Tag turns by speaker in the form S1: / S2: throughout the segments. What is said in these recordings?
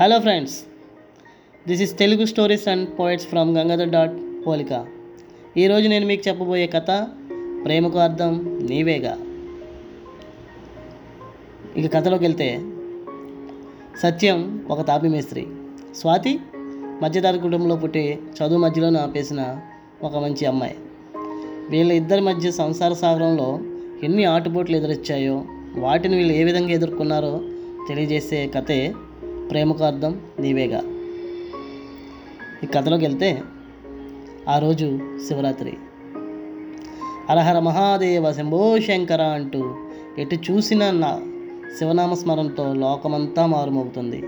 S1: Hello friends this is Telugu stories and poets from Gangadhar dot పోలిక ఈరోజు నేను మీకు చెప్పబోయే కథ ప్రేమకు అర్థం నీవేగా ఇక కథలోకి వెళ్తే సత్యం ఒక తాపి మేస్త్రి. స్వాతి మధ్యతరగతి కుటుంబంలో పుట్టి చదువు మధ్యలో ఆపేసిన ఒక మంచి అమ్మాయి. వీళ్ళ ఇద్దరి మధ్య సంసార సాగరంలో ఎన్ని ఆటుపోట్లు ఎదురొచ్చాయో వాటిని వీళ్ళు ఏ విధంగా ఎదుర్కొన్నారో తెలియజేసే కథే ప్రేమకు అర్థం నీవేగా. ఈ కథలోకి వెళ్తే ఆ రోజు శివరాత్రి. హరహర మహాదేవ శంభో శంకర అంటూ ఎటు చూసిన నా శివనామస్మరణతో లోకమంతా మారుమోగుతుంది.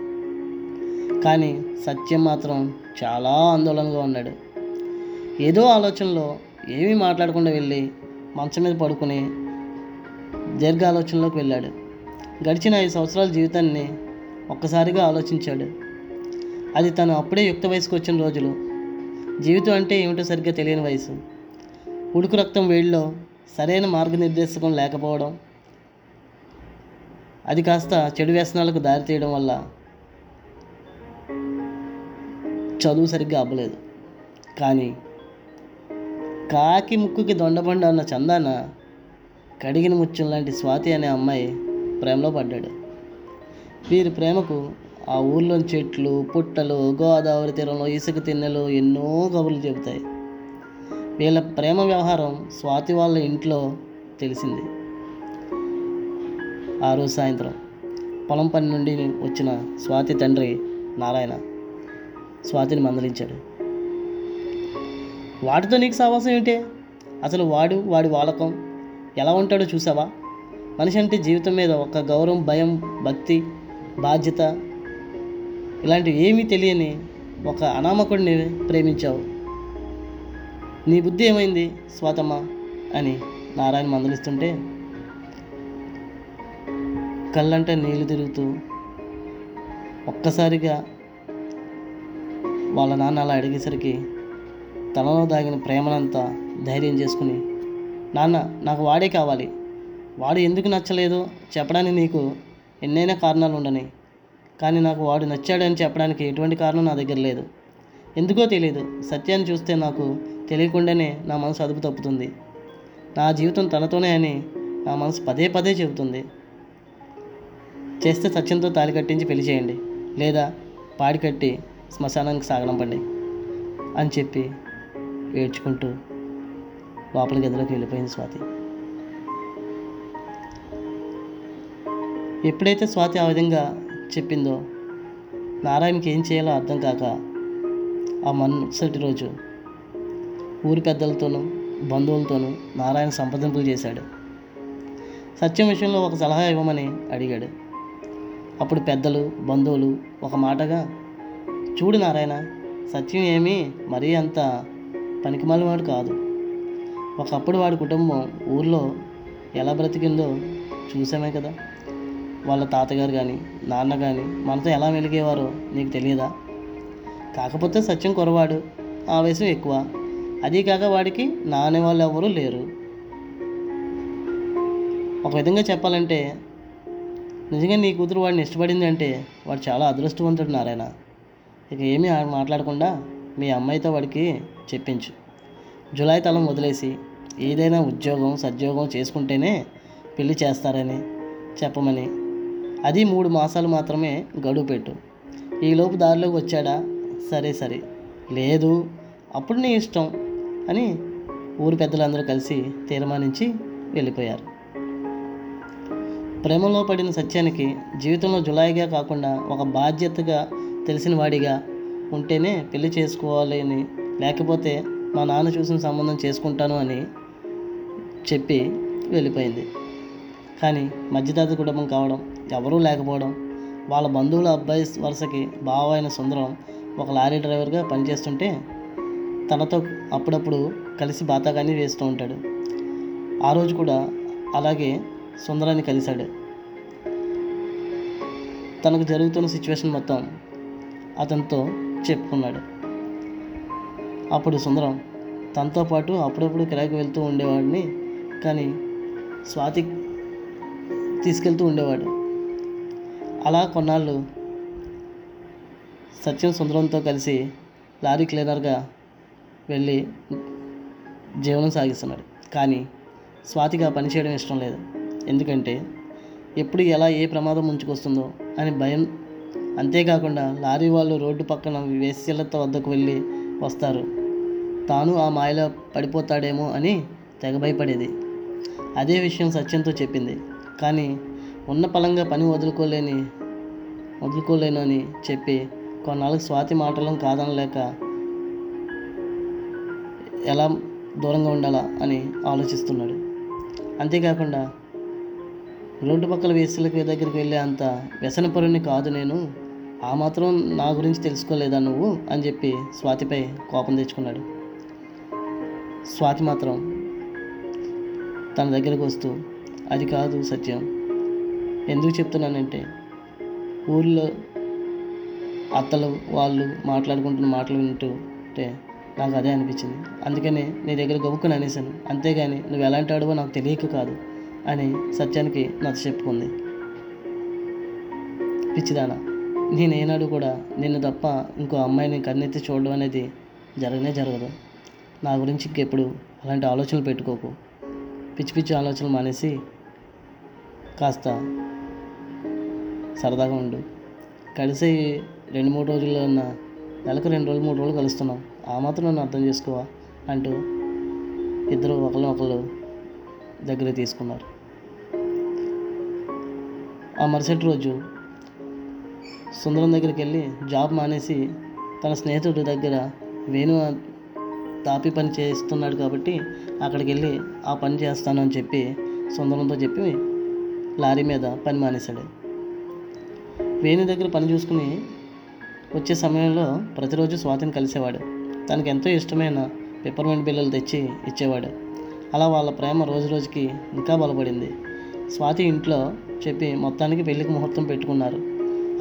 S1: కానీ సత్యం మాత్రం చాలా ఆందోళనగా ఉన్నాడు. ఏదో ఆలోచనలో ఏమీ మాట్లాడకుండా వెళ్ళి మంచం మీద పడుకుని దీర్ఘ ఆలోచనలోకి వెళ్ళాడు. గడిచిన ఐదు సంవత్సరాల జీవితాన్ని ఒక్కసారిగా ఆలోచించాడు. అది తను అప్పుడే యుక్త వయసుకు వచ్చిన రోజులు. జీవితం అంటే ఏమిటో సరిగ్గా తెలియని వయసు. ఉడుకు రక్తం వేడిలో సరైన మార్గనిర్దేశకం లేకపోవడం అది కాస్త చెడు వ్యసనాలకు దారితీయడం వల్ల చదువు సరిగ్గా అవ్వలేదు కానీ కాకి ముక్కుకి దొండబండ అన్న చందాన కడిగిన ముత్యం లాంటి స్వాతి అనే అమ్మాయి ప్రేమలో పడ్డాడు. వీరి ప్రేమకు ఆ ఊర్లోని చెట్లు పుట్టలు గోదావరి తీరంలో ఇసుక తిన్నెలు ఎన్నో కబుర్లు చెబుతాయి. వీళ్ళ ప్రేమ వ్యవహారం స్వాతి వాళ్ళ ఇంట్లో తెలిసింది. ఆ రోజు సాయంత్రం పొలం పని నుండి వచ్చిన స్వాతి తండ్రి నారాయణ స్వాతిని మందలించాడు. వాటితో నీకు సావాసం ఏంటి? అసలు వాడు వాడి వాలకం ఎలా ఉంటాడో చూసావా? మనిషి అంటే జీవితం మీద ఒక గౌరవం భయం భక్తి బాధ్యత. ఇలాంటివి ఏమీ తెలియని ఒక అనామకుడిని ప్రేమించావు. నీ బుద్ధి ఏమైంది స్వాతమ్మ? అని నారాయణ మందలిస్తుంటే కళ్ళంటే నీళ్ళు తిరుగుతూ ఒక్కసారిగా వాళ్ళ నాన్న అలా అడిగేసరికి తనలో దాగిన ప్రేమనంతా ధైర్యం చేసుకుని నాన్న నాకు వాడే కావాలి. వాడు ఎందుకు నచ్చలేదో? చెప్పడానికి నీకు ఎన్నైనా కారణాలు ఉండని. కానీ నాకు వాడు నచ్చాడని చెప్పడానికి ఎటువంటి కారణం నా దగ్గర లేదు. ఎందుకో తెలియదు సత్యాన్ని చూస్తే నాకు తెలియకుండానే నా మనసు అదుపు తప్పుతుంది. నా జీవితం తనతోనే అని నా మనసు పదే పదే చెబుతుంది. చేస్తే సత్యంతో తాలి కట్టించి పెళ్ళి చేయండి. లేదా పాడి కట్టి శ్మశానానికి సాగనంపండి అని చెప్పి ఏడ్చుకుంటూ లోపల గదిలోకి వెళ్ళిపోయింది స్వాతి. ఎప్పుడైతే స్వాతి ఆ విధంగా చెప్పిందో నారాయణకి ఏం చేయాలో అర్థం కాక ఆ మరుసటి రోజు ఊరి పెద్దలతోనూ బంధువులతోనూ నారాయణ సంప్రదింపులు చేశాడు. సత్యం విషయంలో ఒక సలహా ఇవ్వమని అడిగాడు. అప్పుడు పెద్దలు బంధువులు ఒక మాటగా చూడు నారాయణ సత్యం ఏమీ మరీ అంత పనికిమాలివాడు కాదు. ఒకప్పుడు వాడి కుటుంబం ఊర్లో ఎలా బ్రతికిందో చూసామే కదా. వాళ్ళ తాతగారు కానీ నాన్న కానీ మనతో ఎలా మెలిగేవారో నీకు తెలియదా? కాకపోతే సత్యం కొరవాడు ఆవేశం ఎక్కువ. అదీ కాక వాడికి నానే వాళ్ళు ఎవరూ లేరు. ఒక విధంగా చెప్పాలంటే నిజంగా నీ కూతురు వాడిని ఇష్టపడింది అంటే వాడు చాలా అదృష్టవంతుడు నారాయణ. ఇక ఏమీ మాట్లాడకుండా మీ అమ్మాయితో వాడికి చెప్పించు. జులై తలం వదిలేసి ఏదైనా ఉద్యోగం సద్యోగం చేసుకుంటేనే పెళ్ళి చేస్తారని చెప్పమని అది మూడు మాసాలు మాత్రమే గడువు పెట్టు. ఈలోపు దారిలోకి వచ్చాడా? సరే సరే. లేదు అప్పుడు నీ ఇష్టం అని ఊరి పెద్దలందరూ కలిసి తీర్మానించి వెళ్ళిపోయారు. ప్రేమలో పడిన సత్యానికి జీవితంలో జులాయిగా కాకుండా ఒక బాధ్యతగా తెలిసిన వాడిగా ఉంటేనే పెళ్ళి చేసుకోవాలి అని లేకపోతే మా నాన్న చూసిన సంబంధం చేసుకుంటాను అని చెప్పి వెళ్ళిపోయింది. కానీ మధ్యతరగతి కుటుంబం కావడం ఎవరూ లేకపోవడం వాళ్ళ బంధువుల అబ్బాయి వరుసకి బావ అయిన సుందరం ఒక లారీ డ్రైవర్గా పనిచేస్తుంటే తనతో అప్పుడప్పుడు కలిసి బాతాగాని వేస్తూ ఉంటాడు. ఆ రోజు కూడా అలాగే సుందరాన్ని కలిశాడు. తనకు జరుగుతున్న సిచ్యువేషన్ మొత్తం అతనితో చెప్పుకున్నాడు. అప్పుడు సుందరం తనతో పాటు అప్పుడప్పుడు కిరాయికి వెళ్తూ ఉండేవాడిని కానీ స్వాతి తీసుకెళ్తూ ఉండేవాడు. అలా కొన్నాళ్ళు సత్యం సుందరంతో కలిసి లారీ క్లీనర్గా వెళ్ళి జీవనం సాగిస్తున్నాడు. కానీ స్వాతికి ఆ పని చేయడం ఇష్టం లేదు. ఎందుకంటే ఎప్పుడు ఎలా ఏ ప్రమాదం ముంచుకొస్తుందో అని భయం. అంతేకాకుండా లారీ వాళ్ళు రోడ్డు పక్కన వేశ్యలత వద్దకు వెళ్ళి వస్తారు. తాను ఆ మాయలో పడిపోతాడేమో అని తెగ భయపడేది. అదే విషయం సత్యంతో చెప్పింది. కానీ ఉన్న పలంగా పని వదులుకోలేని వదులుకోలేను అని చెప్పి కొన్నాళ్ళకి స్వాతి మాటలను కాదనలేక ఎలా దూరంగా ఉండాలా అని ఆలోచిస్తున్నాడు. అంతేకాకుండా రోడ్డు పక్కల వేసులకి దగ్గరికి వెళ్ళే అంత వ్యసనపరుని కాదు నేను. ఆ మాత్రం నా గురించి తెలుసుకోలేదా నువ్వు? అని చెప్పి స్వాతిపై కోపం తెచ్చుకున్నాడు. స్వాతి మాత్రం తన దగ్గరకు వస్తూ అది కాదు సత్యం. ఎందుకు చెప్తున్నానంటే ఊళ్ళో అత్తలు వాళ్ళు మాట్లాడుకుంటున్న మాటలు వింటుంటే నాకు అదే అనిపించింది. అందుకనే నీ దగ్గర గబుక్కుని అనేసాను అంతేగాని నువ్వు ఎలాంటి వాడివో నాకు తెలియక కాదు అని సత్యానికి నచ్చ చెప్పుకుంది. పిచ్చిదానా నేనేనాడు కూడా నిన్ను తప్ప ఇంకో అమ్మాయిని కన్నెత్తి చూడడం అనేది జరగనే జరగదు. నా గురించి ఇంకెప్పుడు అలాంటి ఆలోచనలు పెట్టుకోకు. పిచ్చి పిచ్చి ఆలోచనలు మానేసి కాస్త సరదాగా ఉండు. కలిసి రెండు మూడు రోజుల్లో ఉన్న నెలకు రెండు రోజులు మూడు రోజులు కలుస్తున్నాం. ఆ మాత్రం నన్ను అర్థం చేసుకోవా అంటూ ఇద్దరు ఒకళ్ళు ఒకళ్ళు దగ్గర తీసుకున్నారు. ఆ మరుసటి రోజు సుందరం దగ్గరికి వెళ్ళి జాబ్ మానేసి తన స్నేహితుడి దగ్గర వేణు తాపి పని చేస్తున్నాడు కాబట్టి అక్కడికి వెళ్ళి ఆ పని చేస్తాను అని చెప్పి సుందరంతో చెప్పి లారీ మీద పని మానేశాడు. వేణు దగ్గర పని చూసుకుని వచ్చే సమయంలో ప్రతిరోజు స్వాతిని కలిసేవాడు. తనకు ఎంతో ఇష్టమైన పెప్పర్మెంట్ బిల్లలు తెచ్చి ఇచ్చేవాడు. అలా వాళ్ళ ప్రేమ రోజు రోజుకి ఇంకా బలపడింది. స్వాతి ఇంట్లో చెప్పి మొత్తానికి పెళ్ళికి ముహూర్తం పెట్టుకున్నారు.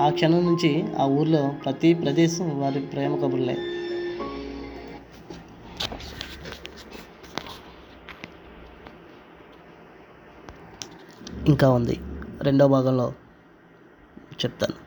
S1: ఆ క్షణం నుంచి ఆ ఊర్లో ప్రతి ప్రదేశం వారి ప్రేమ కబుర్లే. ఇంకా ఉంది. రెండో భాగంలో చెప్తాను.